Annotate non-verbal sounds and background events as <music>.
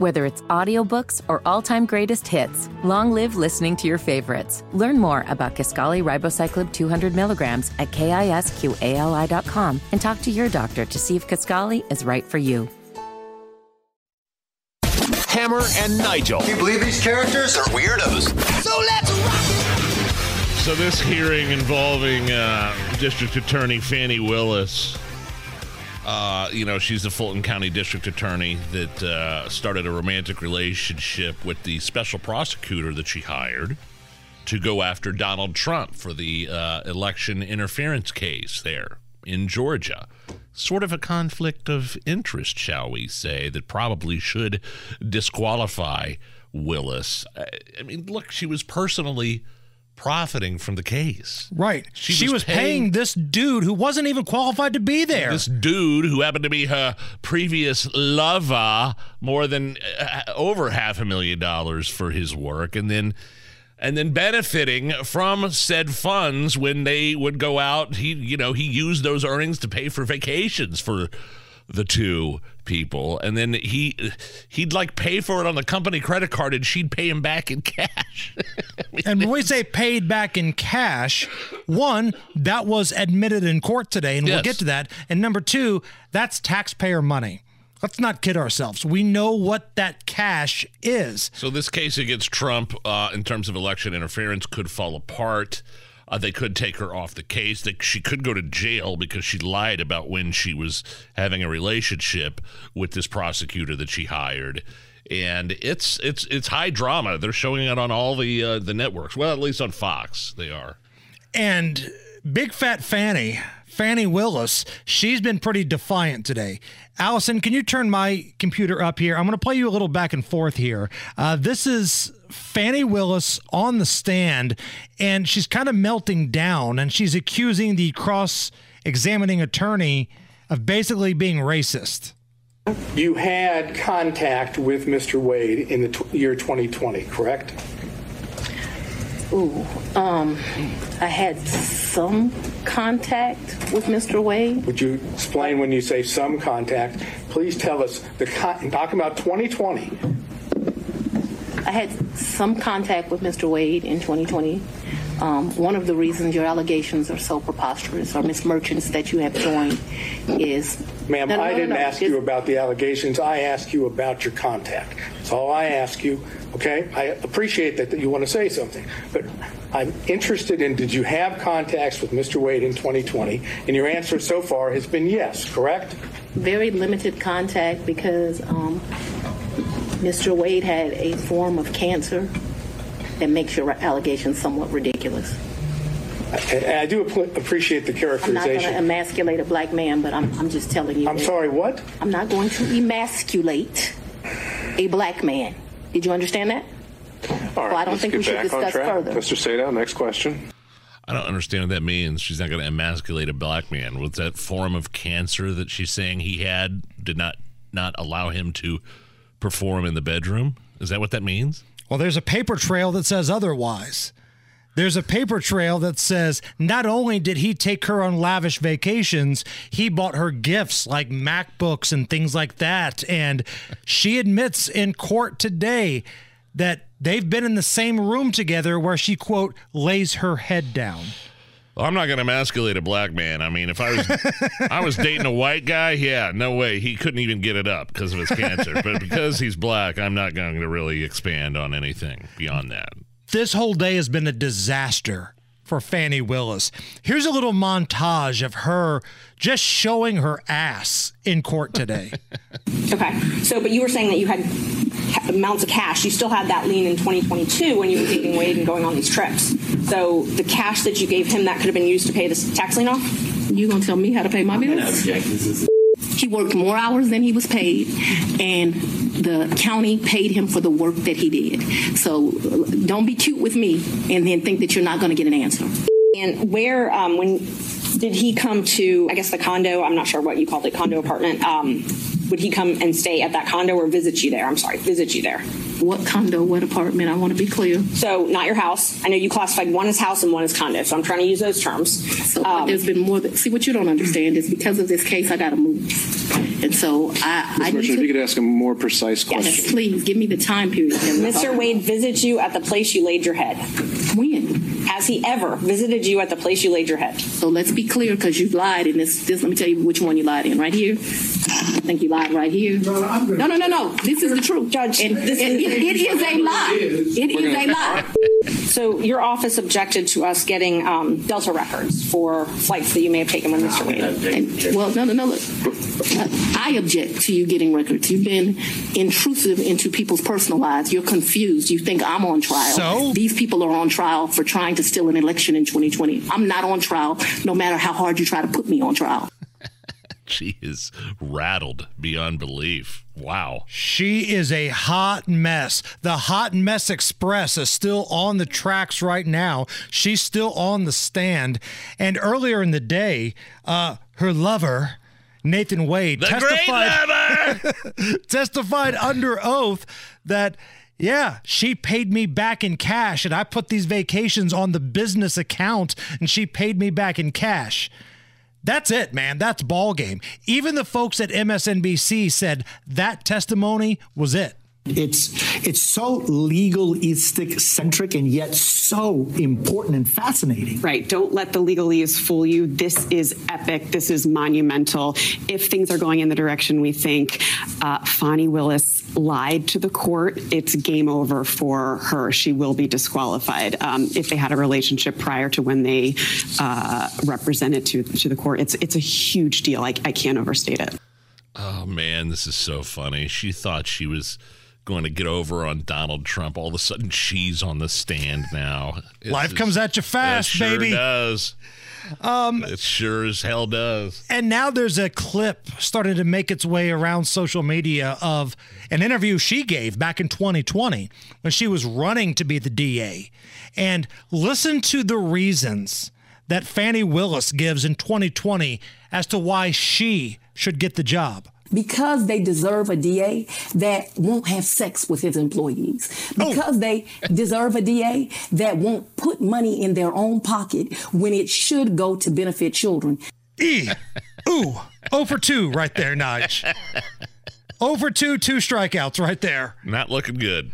Whether it's audiobooks or all-time greatest hits, long live listening to your favorites. Learn more about Kisqali ribociclib 200 milligrams at kisqali.com and talk to your doctor to see if Kisqali is right for you. Hammer and Nigel. Can you believe these characters are weirdos? So let's rock So this hearing involving uh, District Attorney Fani Willis. Uh, you know, she's the Fulton County District Attorney that uh, started a romantic relationship with the special prosecutor that she hired to go after Donald Trump for the uh, election interference case there in Georgia. Sort of a conflict of interest, shall we say, that probably should disqualify Willis. I, I mean, look, she was personally profiting from the case. Right. She She, was was, paying- paying, this dude who wasn't even qualified to be there. This dude who happened to be her previous lover more than uh, over half a million dollars for his work and then and then benefiting from said funds when they would go out he you know he used those earnings to pay for vacations for the two people and then he he'd like pay for it on the company credit card and she'd pay him back in cash <laughs> and when we say paid back in cash, one, that was admitted in court today, and Yes. we'll get to that. And number two, that's taxpayer money. Let's not kid ourselves. We know what that cash is. So this case against Trump, uh, in terms of election interference, could fall apart. Uh, they could take her off the case. They, she could go to jail because she lied about when she was having a relationship with this prosecutor that she hired. And it's it's it's high drama. They're showing it on all the uh, the networks. Well, at least on Fox, they are. And Big Fat Fanny, Fani Willis, she's been pretty defiant today. Allison, can you turn my computer up here? I'm going to play you a little back and forth here. Uh, this is Fani Willis on the stand, and she's kind of melting down, and she's accusing the cross examining attorney of basically being racist. You had contact with Mr. Wade in the tw- year 2020, correct? Ooh, um, I had some contact with Mr. Wade. Would you explain when you say some contact? Please tell us the con- talking about 2020. I had some contact with Mr. Wade in 2020. Um, one of the reasons your allegations are so preposterous, or Miss Merchant's that you have joined, is. Ma'am, No, I no, didn't no, ask you about the allegations. I asked you about your contact. That's all I ask you. Okay? I appreciate that, that you want to say something, but I'm interested in did you have contacts with Mr. Wade in 2020? And your answer so far has been yes, correct? very limited contact because um, Mr. Wade had a form of cancer that makes your allegations somewhat ridiculous. And and I do ap- appreciate the I'm not going to characterization. emasculate a black man, but I'm, I'm just telling you. I'm that sorry, what? I'm not going to emasculate a black man. Did you understand that? All right, Well, I don't let's think get we should back discuss on track. further. Mr. Sadow, next question. I don't understand what that means. She's not going to emasculate a black man. Was that form of cancer that she's saying he had did not not allow him to perform in the bedroom? Is that what that means? Well, there's a paper trail that says otherwise. There's a paper trail that says not only did he take her on lavish vacations, he bought her gifts like MacBooks and things like that. And she admits in court today that they've been in the same room together where she, quote, lays her head down. Well, I'm not going to emasculate a black man. I mean, if I was <laughs> I was dating a white guy, yeah, no way. He couldn't even get it up because of his cancer. But because he's black, I'm not going to really expand on anything beyond that. This whole day has been a disaster for Fani Willis. Here's a little montage of her just showing her ass in court today. <laughs> Okay. So, but you were saying that you had amounts of cash. You still had that lien in 2022 when you were dating Wade and going on these trips. So, the cash that you gave him that could have been used to pay this tax lien off. You gonna tell me how to pay my bills? He worked more hours than he was paid, and the county paid him for the work that he did. So don't be cute with me and then think that you're not going to get an answer. And where, um, when did he come to? I guess the condo. I'm not sure what you called it, condo apartment. Um, would he come and stay at that condo or visit you there? I'm sorry, visit you there. What condo, what apartment? I want to be clear. So, not your house. I know you classified one as house and one as condo. So, I'm trying to use those terms. So there's been more. Than, see, what you don't understand is because of this case, I got to move. And so I, I Mr. need If you to, could ask a more precise question. yes, question. please give me the time period. that we're Mr. talking Wade visits you at the place you laid your head. about. When? Has he ever visited you at the place you laid your head? So let's be clear, because you've lied in this, this. Let me tell you which one you lied in. Right here. I think you lied right here. No, no, no, no. This is the truth, Judge, And this it, is- it- it is a lie. It is a lie. So your office objected to us getting um, Delta records for flights that you may have taken with Mr. Wade. And, well, no, no, no. Look, I object to you getting records. You've been intrusive into people's personal lives. You're confused. You think I'm on trial. So? These people are on trial for trying to steal an election in 2020. I'm not on trial, no matter how hard you try to put me on trial. She is rattled beyond belief. Wow. She is a hot mess. The Hot Mess Express is still on the tracks right now. She's still on the stand. And earlier in the day, uh, her lover, Nathan Wade, The testified, <laughs> testified under oath that, yeah, she paid me back in cash. And I put these vacations on the business account and she paid me back in cash. That's it, man. That's ball game. Even the folks at MSNBC said that testimony was it. It's it's so legalistic centric and yet so important and fascinating. Right. Don't let the legalese fool you. This is epic. This is monumental. If things are going in the direction we think, uh, Fani Willis lied to the court. It's game over for her. She will be disqualified um, if they had a relationship prior to when they uh, represented to to the court. It's it's a huge deal. I, I can't overstate it. Oh man, this is so funny. She thought she was going to get over on Donald Trump. All of a sudden, she's on the stand now. This Life is- comes at you fast, it sure baby. Does. Um, it sure as hell does. And now there's a clip starting to make its way around social media of an interview she gave back in 2020 when she was running to be the DA. And listen to the reasons that Fani Willis gives in 2020 as to why she should get the job. Because they deserve a DA that won't have sex with his employees, oh. because they deserve a DA that won't put money in their own pocket when it should go to benefit children. E. Ooh. 0 for 2 right there, Nige. 0 for 2, two strikeouts right there. Not looking good.